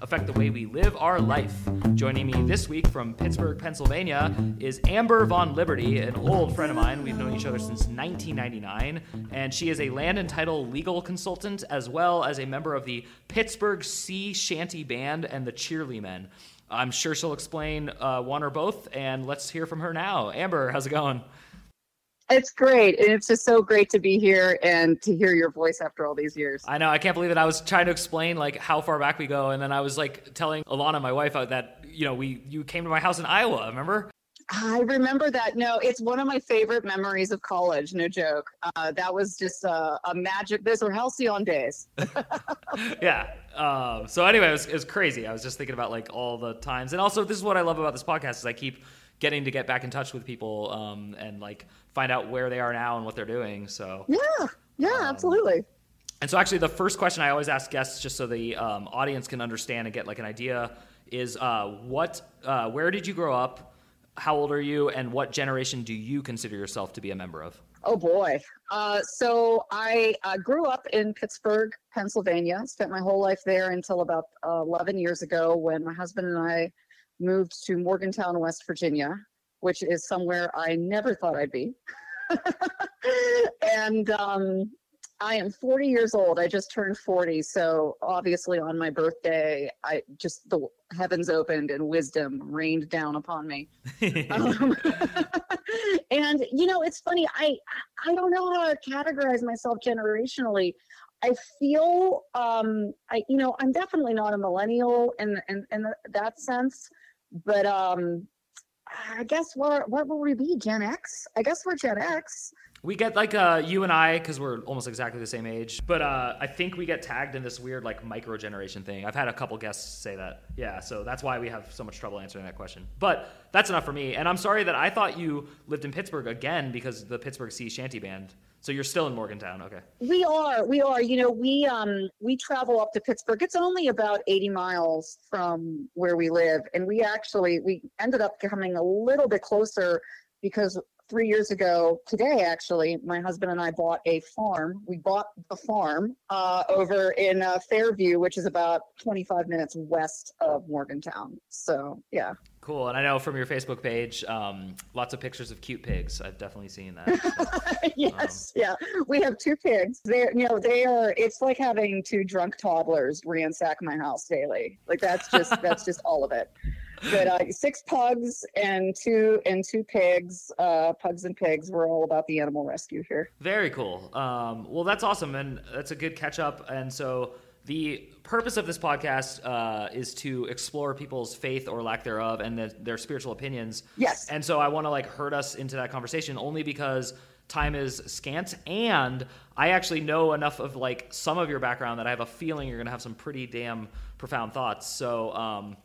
affect the way we live our life. Joining me this week from Pittsburgh, Pennsylvania is Amber VonLiberty, an old friend of mine. We've known each other since 1999, and she is a land and title legal consultant as well as a member of the Pittsburgh Sea Shanty Band and the Cheerly Men. I'm sure she'll explain uh, one or both, and let's hear from her now. Amber, how's it going? It's great. And it's just so great to be here and to hear your voice after all these years. I know. I can't believe it. I was trying to explain like how far back we go, and then I was like telling Alana, my wife, uh, that you know we you came to my house in Iowa. Remember? I remember that. No, it's one of my favorite memories of college. No joke. Uh, that was just a, a, magic. Those were halcyon days. yeah. Uh, so anyway, it was, it was crazy. I was just thinking about like all the times, and also this is what I love about this podcast is I keep getting to get back in touch with people um, and like find out where they are now and what they're doing. So yeah, yeah, um, absolutely. And so actually, the first question I always ask guests, just so the um, audience can understand and get like an idea, is uh, what, uh, where did you grow up? How old are you, and what generation do you consider yourself to be a member of? Oh boy. Uh, so I uh, grew up in Pittsburgh, Pennsylvania. Spent my whole life there until about uh, 11 years ago when my husband and I moved to Morgantown, West Virginia, which is somewhere I never thought I'd be. and um, I am 40 years old. I just turned 40. So obviously on my birthday, I just the heavens opened and wisdom rained down upon me. um, and you know, it's funny. I I don't know how to categorize myself generationally. I feel um, I you know I'm definitely not a millennial in in in that sense, but um, I guess what what will we be? Gen X? I guess we're Gen X. We get like uh, you and I because we're almost exactly the same age, but uh, I think we get tagged in this weird like micro generation thing. I've had a couple guests say that. Yeah, so that's why we have so much trouble answering that question. But that's enough for me. And I'm sorry that I thought you lived in Pittsburgh again because the Pittsburgh Sea Shanty Band. So you're still in Morgantown, okay? We are. We are. You know, we um we travel up to Pittsburgh. It's only about 80 miles from where we live, and we actually we ended up coming a little bit closer because three years ago today, actually, my husband and I bought a farm. We bought the farm uh, over in uh, Fairview, which is about 25 minutes west of Morgantown. So, yeah. Cool. And I know from your Facebook page, um, lots of pictures of cute pigs. I've definitely seen that. So, yes. Um, yeah. We have two pigs. They're, you know, they are, it's like having two drunk toddlers ransack my house daily. Like that's just, that's just all of it but uh, six pugs and two and two pigs. Uh, pugs and pigs. We're all about the animal rescue here. Very cool. Um, well, that's awesome, and that's a good catch up. And so the purpose of this podcast uh, is to explore people's faith or lack thereof and the, their spiritual opinions. Yes. And so I want to like herd us into that conversation only because time is scant and I actually know enough of like some of your background that I have a feeling you're going to have some pretty damn profound thoughts. So um,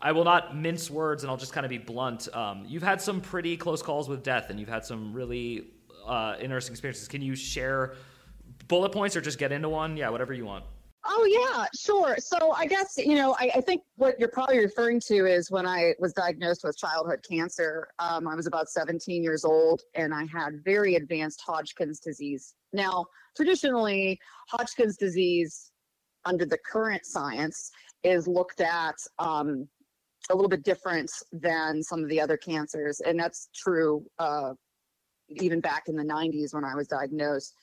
I will not mince words and I'll just kind of be blunt. Um, you've had some pretty close calls with death and you've had some really uh, interesting experiences. Can you share bullet points or just get into one? Yeah, whatever you want. Oh yeah, sure. So I guess you know I, I, think what you're probably referring to is when I was diagnosed with childhood cancer. Um, I was about 17 years old and I had very advanced Hodgkin's disease. Now, traditionally, Hodgkin's disease, under the current science, is looked at um, a little bit different than some of the other cancers, and that's true uh, even back in the 90s when I was diagnosed.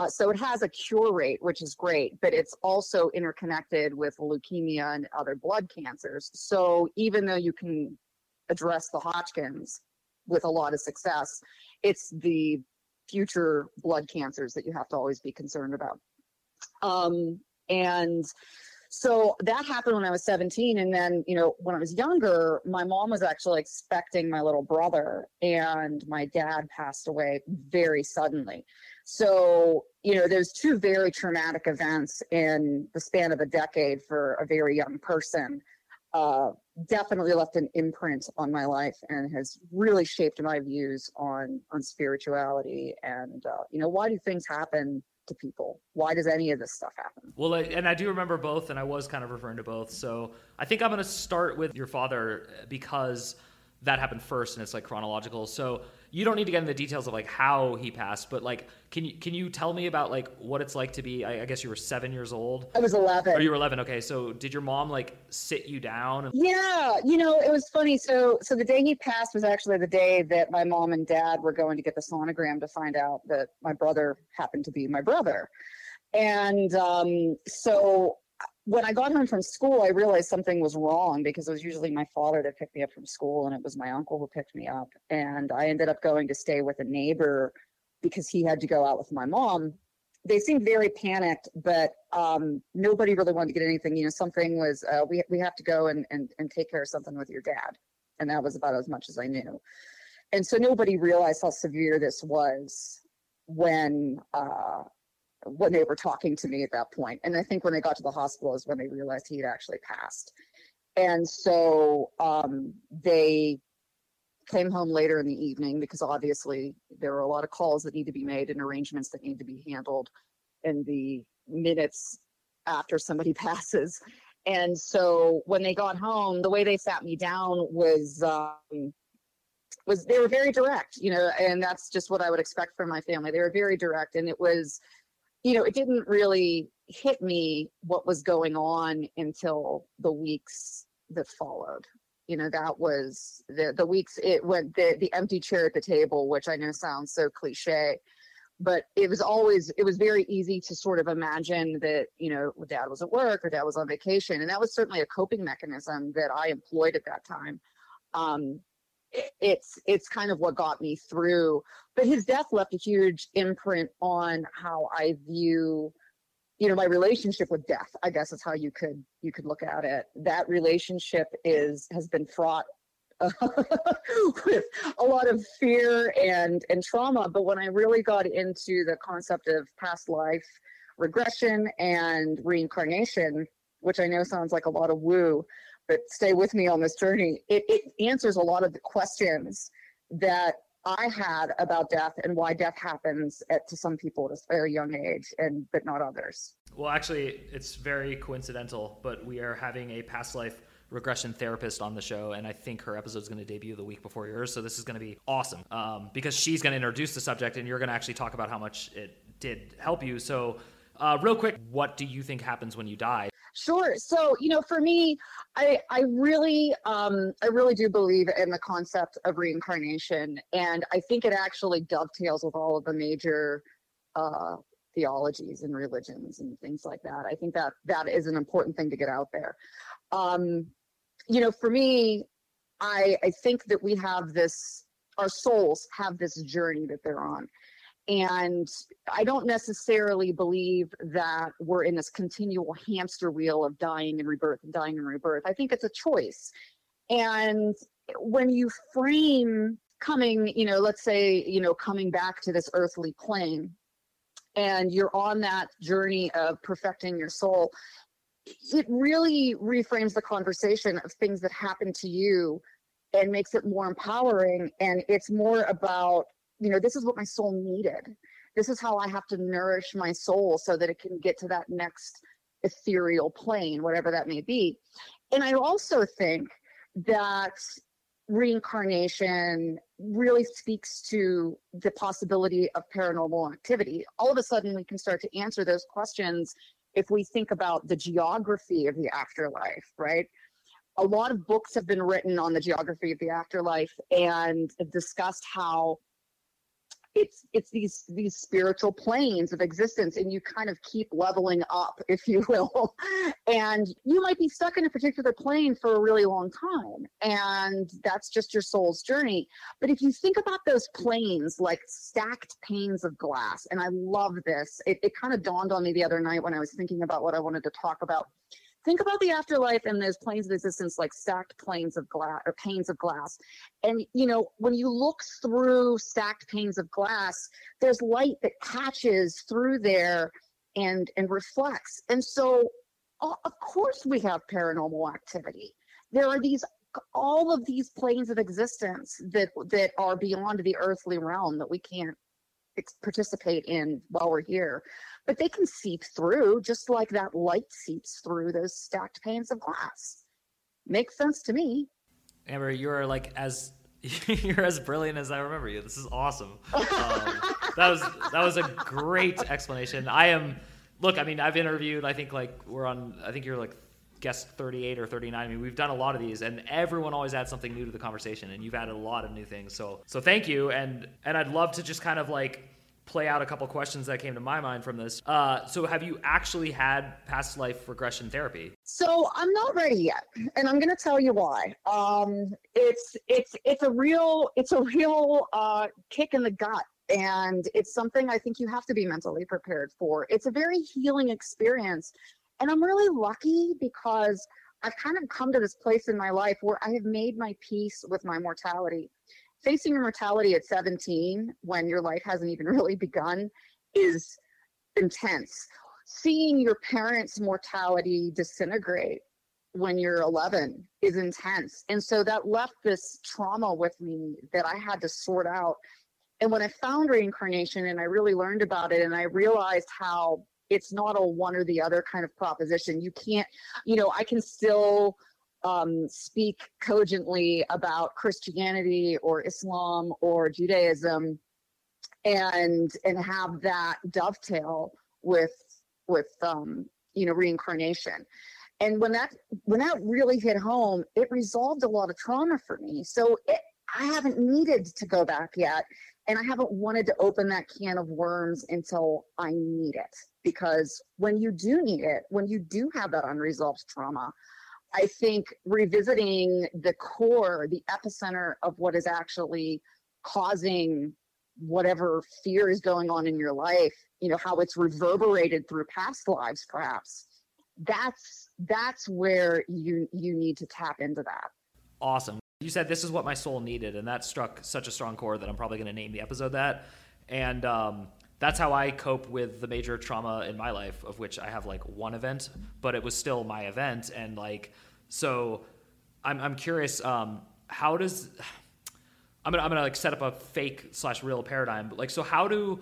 Uh, so it has a cure rate, which is great, but it's also interconnected with leukemia and other blood cancers. So even though you can address the Hodgkin's with a lot of success, it's the future blood cancers that you have to always be concerned about. Um, and so that happened when I was 17. And then, you know, when I was younger, my mom was actually expecting my little brother, and my dad passed away very suddenly. So, you know, there's two very traumatic events in the span of a decade for a very young person. Uh, definitely left an imprint on my life and has really shaped my views on on spirituality and uh, you know why do things happen to people? Why does any of this stuff happen? Well and i do remember both and i was kind of referring to both. So i think i'm going to start with your father because that happened first and it's like chronological so you don't need to get into the details of like how he passed, but like, can you can you tell me about like what it's like to be? I, I guess you were seven years old. I was eleven. Or you were eleven. Okay, so did your mom like sit you down? And- yeah, you know, it was funny. So so the day he passed was actually the day that my mom and dad were going to get the sonogram to find out that my brother happened to be my brother, and um, so when I got home from school, I realized something was wrong because it was usually my father that picked me up from school and it was my uncle who picked me up. And I ended up going to stay with a neighbor because he had to go out with my mom. They seemed very panicked, but um, nobody really wanted to get anything. You know, something was, uh, we, we have to go and, and, and take care of something with your dad. And that was about as much as I knew. And so nobody realized how severe this was when uh, when they were talking to me at that point. And I think when they got to the hospital is when they realized he had actually passed. And so um, they came home later in the evening because obviously there were a lot of calls that need to be made and arrangements that need to be handled in the minutes after somebody passes. And so when they got home, the way they sat me down was um, was they were very direct, you know, and that's just what I would expect from my family. They were very direct, and it was you know, it didn't really hit me what was going on until the weeks that followed. You know, that was the the weeks it went the the empty chair at the table, which I know sounds so cliche, but it was always it was very easy to sort of imagine that you know dad was at work or dad was on vacation, and that was certainly a coping mechanism that I employed at that time. Um, it's it's kind of what got me through but his death left a huge imprint on how i view you know my relationship with death i guess is how you could you could look at it. That relationship is has been fraught with a lot of fear and and trauma but when i really got into the concept of past life regression and reincarnation which i know sounds like a lot of woo but stay with me on this journey, it, it answers a lot of the questions that I had about death and why death happens at, to some people at a very young age, and but not others. Well, actually, it's very coincidental, but we are having a past life regression therapist on the show, and I think her episode is going to debut the week before yours. So this is going to be awesome um, because she's going to introduce the subject, and you're going to actually talk about how much it did help you. So, uh, real quick, what do you think happens when you die? Sure. So, you know, for me, I I really um I really do believe in the concept of reincarnation and I think it actually dovetails with all of the major uh theologies and religions and things like that. I think that that is an important thing to get out there. Um you know, for me, I I think that we have this our souls have this journey that they're on. And I don't necessarily believe that we're in this continual hamster wheel of dying and rebirth and dying and rebirth. I think it's a choice. And when you frame coming, you know, let's say, you know, coming back to this earthly plane, and you're on that journey of perfecting your soul, it really reframes the conversation of things that happen to you and makes it more empowering. And it's more about you know, this is what my soul needed. This is how I have to nourish my soul so that it can get to that next ethereal plane, whatever that may be. And I also think that reincarnation really speaks to the possibility of paranormal activity. All of a sudden, we can start to answer those questions if we think about the geography of the afterlife, right? A lot of books have been written on the geography of the afterlife and discussed how it's it's these these spiritual planes of existence and you kind of keep leveling up if you will. And you might be stuck in a particular plane for a really long time and that's just your soul's journey. But if you think about those planes like stacked panes of glass and i love this. It, it kind of dawned on me the other night when i was thinking about what i wanted to talk about think about the afterlife and those planes of existence like stacked planes of glass or panes of glass. And you know when you look through stacked panes of glass there's light that catches through there and and reflects. And so of course we have paranormal activity. There are these all of these planes of existence that that are beyond the earthly realm that we can't participate in while we're here but they can seep through just like that light seeps through those stacked panes of glass. Makes sense to me. Amber you're like as you're as brilliant as i remember you. This is awesome. Um, that was that was a great explanation. I am look i mean i've interviewed i think like we're on i think you're like guest 38 or 39. I mean, we've done a lot of these, and everyone always adds something new to the conversation, and you've added a lot of new things. So, so thank you, and and I'd love to just kind of like play out a couple questions that came to my mind from this. Uh, so, have you actually had past life regression therapy? So, I'm not ready yet, and I'm going to tell you why. Um, it's it's it's a real it's a real uh, kick in the gut and it's something I think you have to be mentally prepared for. It's a very healing experience and I'm really lucky because I've kind of come to this place in my life where I have made my peace with my mortality. Facing your mortality at 17 when your life hasn't even really begun is intense. Seeing your parents' mortality disintegrate when you're 11 is intense. And so that left this trauma with me that I had to sort out. And when I found reincarnation and I really learned about it and I realized how it's not a one or the other kind of proposition. You can't, you know, I can still um, speak cogently about Christianity or Islam or Judaism and and have that dovetail with with um, you know reincarnation and when that when that really hit home it resolved a lot of trauma for me so it, i haven't needed to go back yet and I haven't wanted to open that can of worms until I need it. Because when you do need it, when you do have that unresolved trauma, I think revisiting the core, the epicenter of what is actually causing whatever fear is going on in your life, you know, how it's reverberated through past lives, perhaps. That's that's where you you need to tap into that. Awesome. You said this is what my soul needed, and that struck such a strong chord that I'm probably going to name the episode that. And um, that's how I cope with the major trauma in my life, of which I have like one event, but it was still my event. And like, so I'm, I'm curious, um, how does, I'm gonna, I'm gonna like set up a fake slash real paradigm, but like, so how do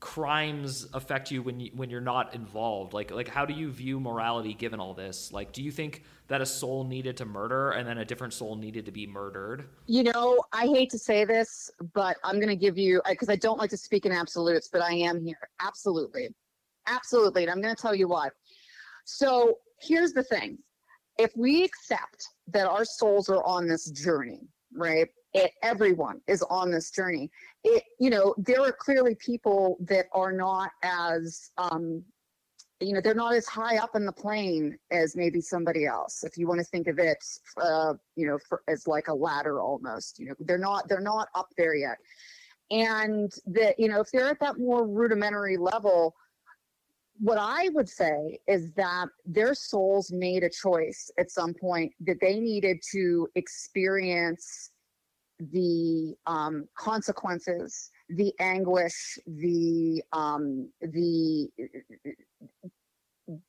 crimes affect you when you when you're not involved? Like like how do you view morality given all this? Like do you think that a soul needed to murder and then a different soul needed to be murdered? You know i hate to say this but i'm going to give you because I, don't like to speak in absolutes but i am here. Absolutely. Absolutely and i'm going to tell you why. So here's the thing. If we accept that our souls are on this journey right it, everyone is on this journey. It, you know, there are clearly people that are not as, um, you know, they're not as high up in the plane as maybe somebody else. If you want to think of it, uh, you know, for, as like a ladder almost, you know, they're not, they're not up there yet. And that, you know, if they're at that more rudimentary level, what I would say is that their souls made a choice at some point that they needed to experience the um, consequences, the anguish, the um, the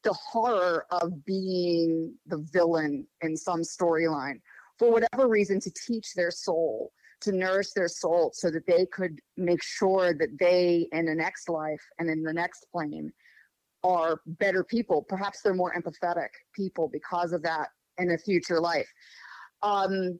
the horror of being the villain in some storyline for whatever reason to teach their soul to nourish their soul so that they could make sure that they in the next life and in the next plane are better people. Perhaps they're more empathetic people because of that in a future life. Um,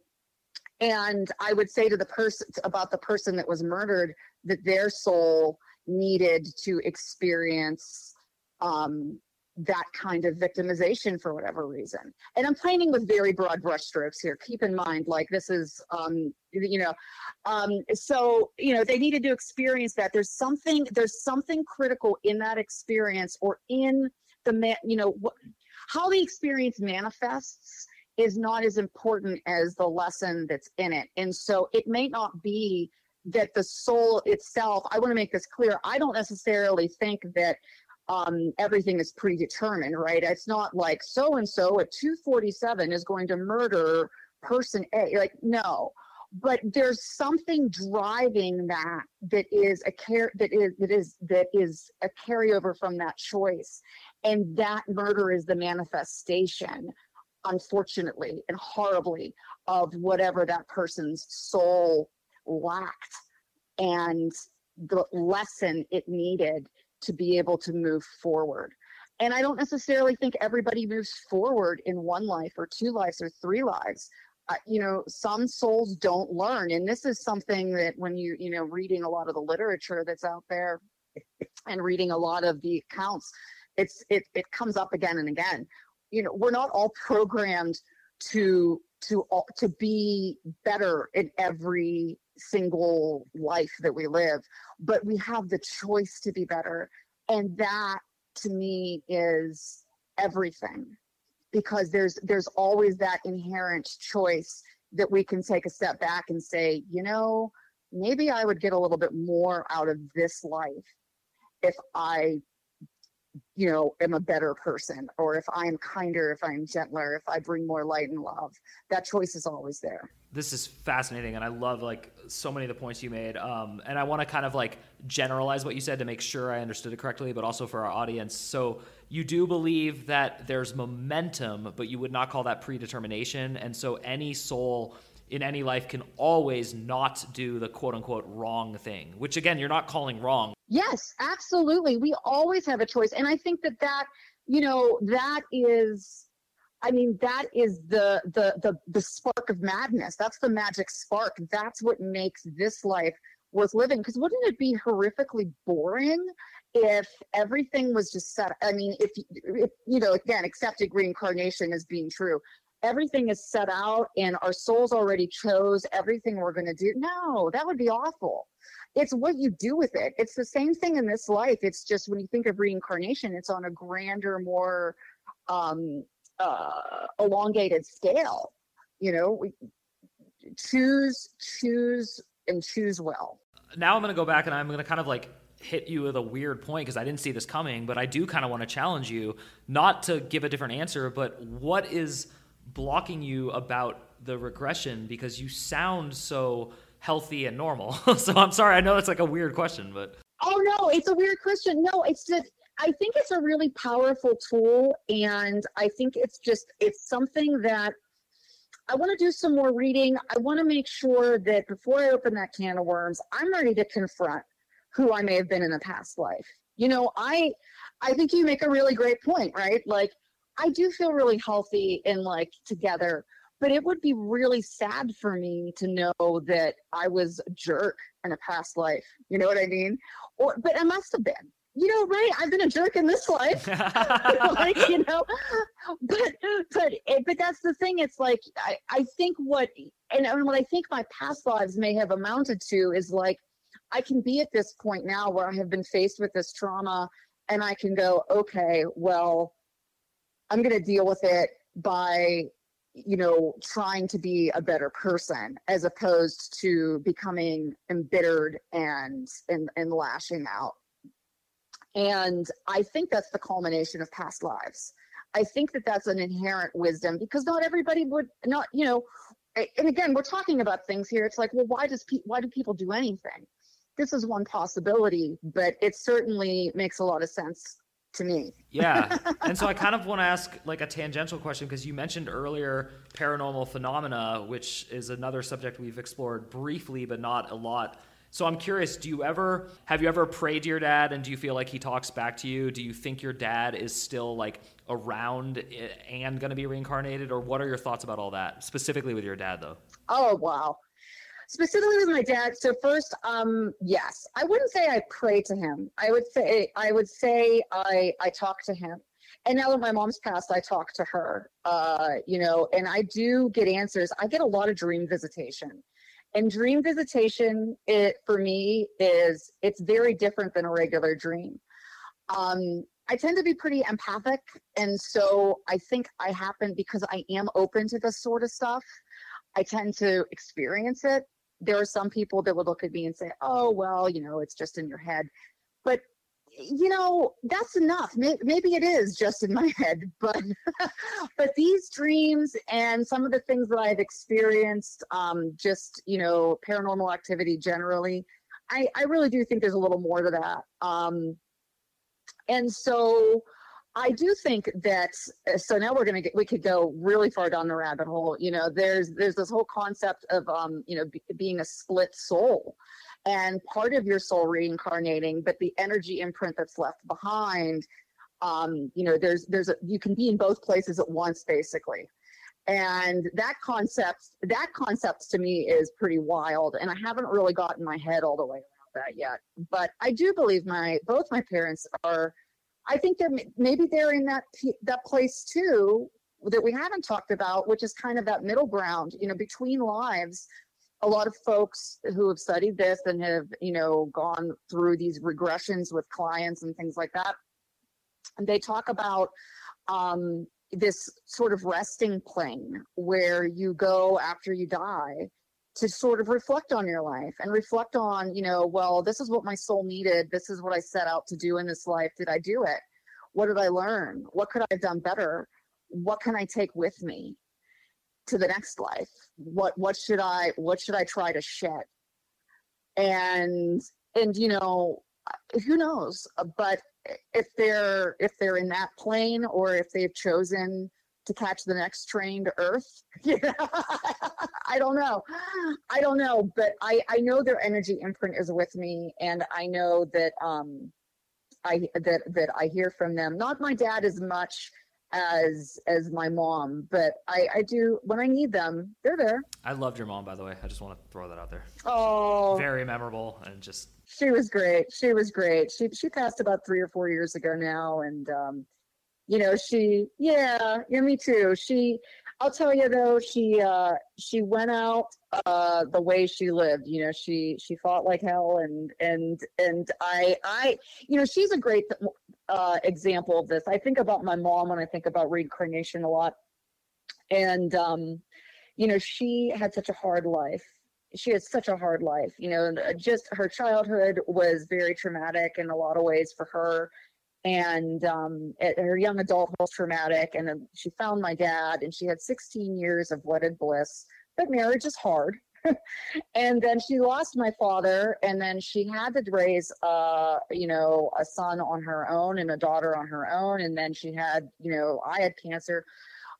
and I would say to the person about the person that was murdered that their soul needed to experience um, that kind of victimization for whatever reason. And I'm painting with very broad brushstrokes here. Keep in mind, like this is, um, you know, um, so you know they needed to experience that. There's something, there's something critical in that experience or in the, man, you know, what, how the experience manifests is not as important as the lesson that's in it. And so it may not be that the soul itself, I want to make this clear. I don't necessarily think that um, everything is predetermined, right? It's not like so and so at 247 is going to murder person A. Like, no. But there's something driving that that is a care that is that is that is a carryover from that choice, and that murder is the manifestation unfortunately and horribly, of whatever that person's soul lacked and the lesson it needed to be able to move forward. And I don't necessarily think everybody moves forward in one life or two lives or three lives. Uh, you know, some souls don't learn. And this is something that when you, you know, reading a lot of the literature that's out there and reading a lot of the accounts, it's it it comes up again and again. You know, we're not all programmed to to all, to be better in every single life that we live, but we have the choice to be better. And that to me is everything because there's there's always that inherent choice that we can take a step back and say, you know, maybe I would get a little bit more out of this life if I you know am a better person or if i'm kinder if i'm gentler if i bring more light and love that choice is always there. This is fascinating and i love like so many of the points you made um, and i want to kind of like generalize what you said to make sure i understood it correctly but also for our audience. So you do believe that there's momentum but you would not call that predetermination and so any soul in any life can always not do the quote unquote wrong thing, which again, you're not calling wrong. Yes, absolutely. We always have a choice. And I think that that, you know, that is, I mean, that is the, the, the, the spark of madness. That's the magic spark. That's what makes this life worth living. Because wouldn't it be horrifically boring if everything was just set? I mean, if, if you know, again, accepted reincarnation as being true, everything is set out and our souls already chose everything we're going to do. No, that would be awful. It's what you do with it. It's the same thing in this life. It's just when you think of reincarnation, it's on a grander, more um, uh, elongated scale. You know, we choose, choose, and choose well. Now I'm going to go back and I'm going to kind of like hit you with a weird point because I didn't see this coming, but I do kind of want to challenge you not to give a different answer, but what is blocking you about the regression because you sound so healthy and normal. so I'm sorry, I know that's like a weird question, but Oh no, it's a weird question. No, it's just I think it's a really powerful tool and I think it's just it's something that I want to do some more reading. I want to make sure that before I open that can of worms, I'm ready to confront who I may have been in a past life. You know, I I think you make a really great point, right? Like I do feel really healthy and like together, but it would be really sad for me to know that I was a jerk in a past life. You know what I mean? Or, but I must have been. You know, right? I've been a jerk in this life, like you know. But but but that's the thing. It's like I I think what and, and what I think my past lives may have amounted to is like I can be at this point now where I have been faced with this trauma, and I can go, okay, well, I'm going to deal with it by you know trying to be a better person as opposed to becoming embittered and and, and lashing out. And i think that's the culmination of past lives. I think that that's an inherent wisdom because not everybody would not you know and again we're talking about things here. It's like well why does pe- why do people do anything? This is one possibility but it certainly makes a lot of sense to me. yeah. And so I kind of want to ask like a tangential question because you mentioned earlier paranormal phenomena, which is another subject we've explored briefly, but not a lot. So I'm curious, do you ever have you ever prayed to your dad and do you feel like he talks back to you? Do you think your dad is still like around eh, and going to be reincarnated or what are your thoughts about all that? Specifically with your dad though. Oh, wow specifically with my dad so first um yes i wouldn't say i pray to him. I would say i would say i i talk to him. And now that my mom's passed i talk to her uh you know and i do get answers. I get a lot of dream visitation. And dream visitation it for me is it's very different than a regular dream. Um I tend to be pretty empathic. And so I think I happen because I am open to this sort of stuff. I tend to experience it there are some people that would look at me and say, oh, well, you know, it's just in your head. But, you know, that's enough. Maybe it is just in my head, but, but these dreams and some of the things that I've experienced, um, just, you know, paranormal activity generally, I, I really do think there's a little more to that. Um, and so, I do think that uh, so now we're gonna get we could go really far down the rabbit hole. You know, there's there's this whole concept of um, you know, be, being a split soul and part of your soul reincarnating, but the energy imprint that's left behind, um, you know, there's there's a you can be in both places at once, basically. And that concept, that concept to me is pretty wild, and I haven't really gotten my head all the way around that yet. But I do believe my both my parents are. I think they're maybe they're in that that place too that we haven't talked about, which is kind of that middle ground, you know, between lives. A lot of folks who have studied this and have you know gone through these regressions with clients and things like that and they talk about um, this sort of resting plane where you go after you die to sort of reflect on your life and reflect on you know well this is what my soul needed. This is what i set out to do in this life. Did i do it? What did i learn? What could i have done better? What can i take with me to the next life? What what should i what should i try to shed? And and you know who knows? But if they're if they're in that plane or if they've chosen to catch the next train to earth yeah i don't know i don't know but i i know their energy imprint is with me and i know that um i that that i hear from them not my dad as much as as my mom, but I I do when I need them, they're there. I loved your mom, by the way. I just want to throw that out there. Oh, very memorable and just. She was great. She was great. She she passed about three or four years ago now, and um, you know she yeah yeah me too. She I'll tell you though she uh she went out uh the way she lived. You know she she fought like hell, and and and I I you know she's a great uh, example of this. I think about my mom when I think about reincarnation a lot. And, um, you know, she had such a hard life. She had such a hard life. You know, uh, just her childhood was very traumatic in a lot of ways for her. And um, her young adult was traumatic. And then she found my dad, and she had 16 years of wedded bliss. But marriage is hard and then she lost my father and then she had to raise uh you know a son on her own and a daughter on her own and then she had you know i had cancer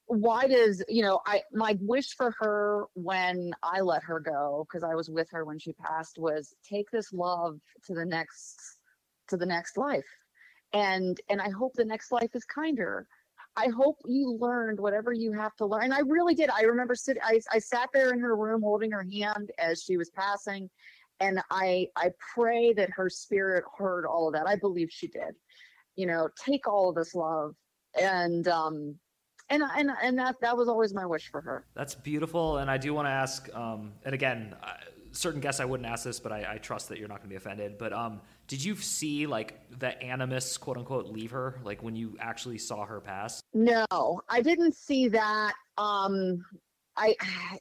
why does you know i my wish for her when i let her go because i was with her when she passed was take this love to the next to the next life and and i hope the next life is kinder I hope you learned whatever you have to learn. And I really did. I remember sitting, I, I sat there in her room holding her hand as she was passing. And I, I pray that her spirit heard all of that. I believe she did. You know, take all of this love and, um, and and and that that was always my wish for her. That's beautiful, and I do want to ask. Um, and again, certain guests I wouldn't ask this, but I, I trust that you're not going to be offended. But um, did you see like the animus, quote unquote, leave her? Like when you actually saw her pass? No, I didn't see that. Um, I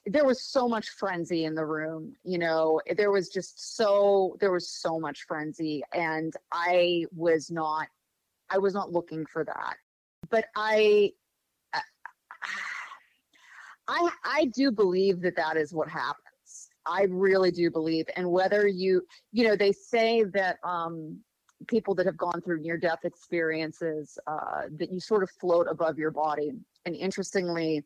there was so much frenzy in the room. You know, there was just so there was so much frenzy, and I was not I was not looking for that. But I I I do believe that that is what happened. I really do believe. And whether you, you know, they say that um, people that have gone through near death experiences, uh, that you sort of float above your body. And interestingly,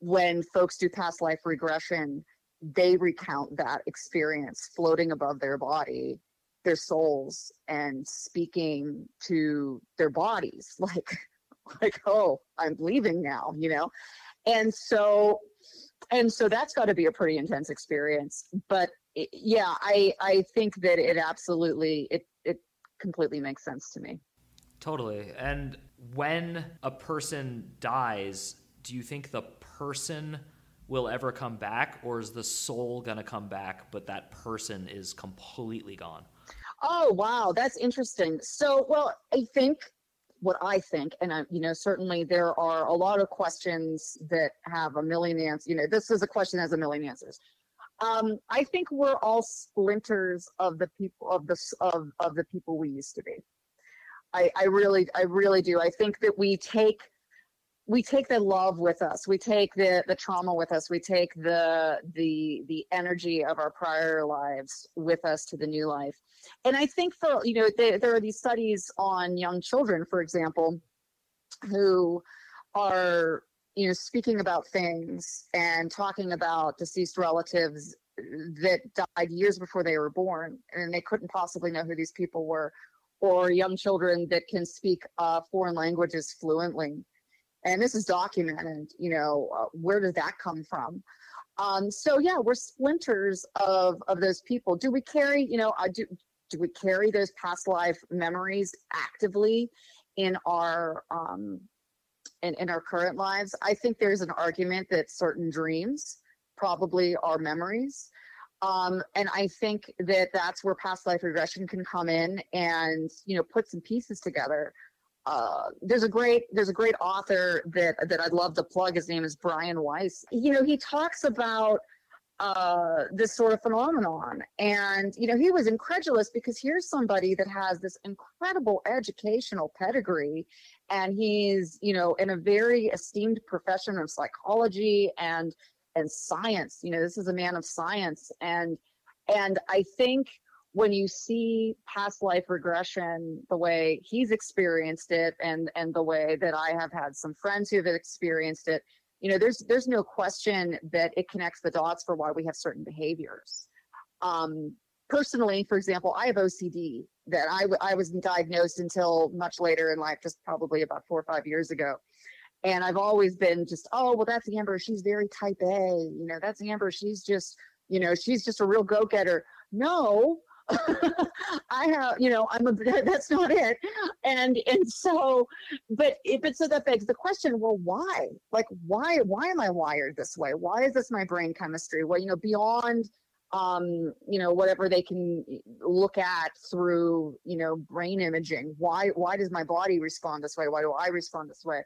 when folks do past life regression, they recount that experience floating above their body, their souls, and speaking to their bodies like, like, oh, I'm leaving now, you know? And so and so that's got to be a pretty intense experience but it, yeah i i think that it absolutely it it completely makes sense to me. Totally and when a person dies do you think the person will ever come back or is the soul going to come back but that person is completely gone? Oh wow that's interesting. So well i think what I think, and I, you know, certainly there are a lot of questions that have a million answers. You know, this is a question that has a million answers. Um, I think we're all splinters of the people of the of of the people we used to be. I, I really, I really do. I think that we take we take the love with us. We take the the trauma with us. We take the the the energy of our prior lives with us to the new life. And i think for you know they, there are these studies on young children for example who are you know speaking about things and talking about deceased relatives that died years before they were born and they couldn't possibly know who these people were or young children that can speak uh, foreign languages fluently and this is documented you know uh, where did that come from? Um, so yeah we're splinters of of those people. Do we carry you know uh, do do we carry those past life memories actively in our um, in, in our current lives? I think there's an argument that certain dreams probably are memories. Um, and i think that that's where past life regression can come in and you know put some pieces together uh, there's a great there's a great author that that I'd love to plug. His name is Brian Weiss. You know, he talks about uh, this sort of phenomenon, and you know, he was incredulous because here's somebody that has this incredible educational pedigree, and he's you know in a very esteemed profession of psychology and and science. You know, this is a man of science, and and I think when you see past life regression the way he's experienced it and and the way that I have had some friends who have experienced it you know there's there's no question that it connects the dots for why we have certain behaviors. Um, personally for example I have OCD that I, I wasn't diagnosed until much later in life just probably about four or five years ago. And I've always been just oh well that's Amber. She's very type A. You know that's Amber. She's just you know she's just a real go-getter. No I have, you know, I'm a, that's not it. And, and so, but, it, but so that begs the question, well, why? Like, why, why am I wired this way? Why is this my brain chemistry? Well, you know, beyond, um, you know, whatever they can look at through, you know, brain imaging, why, why does my body respond this way? Why do I respond this way?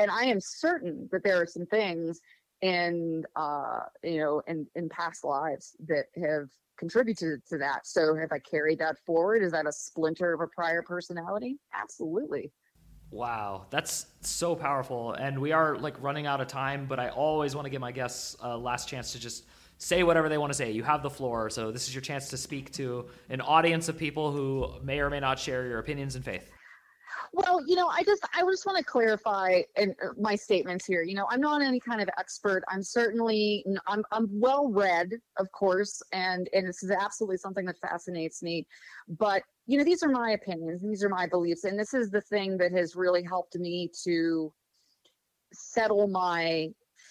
And I am certain that there are some things in, uh, you know, in, in past lives that have contributed to that. So have I carried that forward? Is that a splinter of a prior personality? Absolutely. Wow, that's so powerful. And we are like running out of time, but I always want to give my guests a last chance to just say whatever they want to say. You have the floor. So this is your chance to speak to an audience of people who may or may not share your opinions and faith. Well, you know, I just I just want to clarify in, uh, my statements here. You know, I'm not any kind of expert. I'm certainly I'm I'm well read, of course, and and this is absolutely something that fascinates me. But you know, these are my opinions, these are my beliefs, and this is the thing that has really helped me to settle my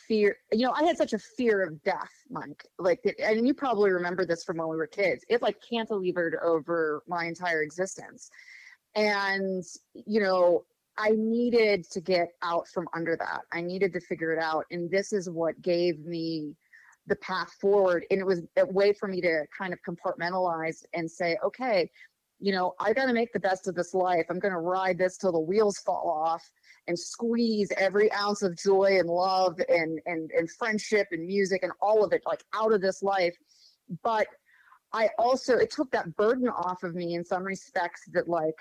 fear. You know, I had such a fear of death, Mike. Like, and you probably remember this from when we were kids. It like cantilevered over my entire existence and, you know, I needed to get out from under that. I needed to figure it out. And this is what gave me the path forward. And it was a way for me to kind of compartmentalize and say, okay, you know, I got to make the best of this life. I'm going to ride this till the wheels fall off and squeeze every ounce of joy and love and, and, and friendship and music and all of it like out of this life. But I also, it took that burden off of me in some respects that like,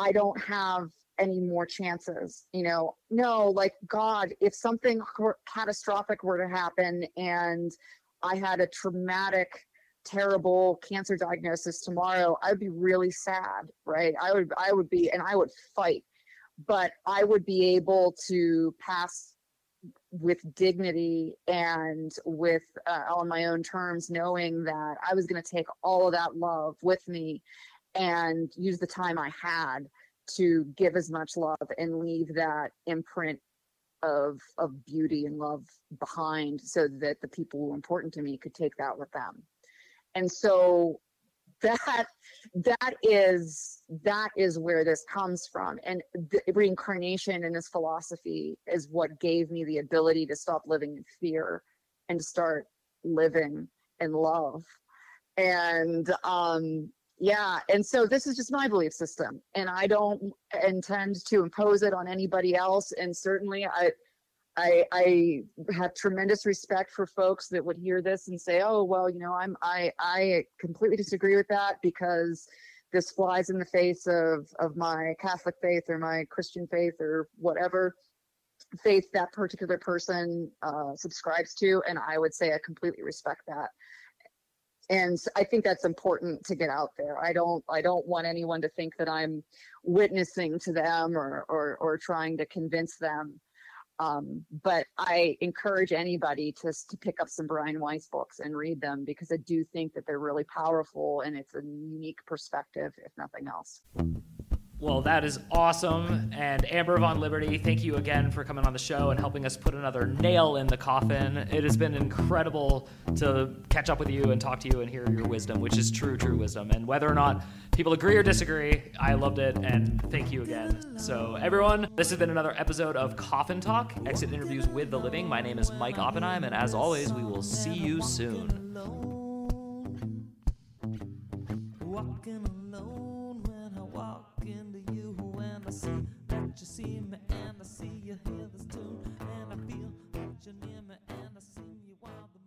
I don't have any more chances. You know, no, like God, if something catastrophic were to happen and I had a traumatic, terrible cancer diagnosis tomorrow, I'd be really sad, right? I would, I would be, and I would fight, but I would be able to pass with dignity and with uh, on my own terms, knowing that I was going to take all of that love with me and use the time I had to give as much love and leave that imprint of of beauty and love behind so that the people who were important to me could take that with them. And so that that is that is where this comes from. And reincarnation and this philosophy is what gave me the ability to stop living in fear and start living in love. And um yeah and so this is just my belief system and i don't intend to impose it on anybody else and certainly i I, I have tremendous respect for folks that would hear this and say, "Oh, well, you know, I'm I I completely disagree with that because this flies in the face of of my Catholic faith or my Christian faith or whatever faith that particular person uh, subscribes to." And I would say I completely respect that and I think that's important to get out there. I don't I don't want anyone to think that I'm witnessing to them or or, or trying to convince them. Um, but I encourage anybody to to pick up some Brian Weiss books and read them because I do think that they're really powerful and it's a unique perspective, if nothing else. Well, that is awesome. And Amber VonLiberty, thank you again for coming on the show and helping us put another nail in the coffin. It has been incredible to catch up with you and talk to you and hear your wisdom, which is true, true wisdom. And whether or not people agree or disagree, I loved it. And thank you again. So, everyone, this has been another episode of Coffin Talk, exit interviews with the living. My name is Mike Oppenheim. And as always, we will see you soon. See that you see me, and I see you hear this tune, and I feel that you're near me, and I sing you while the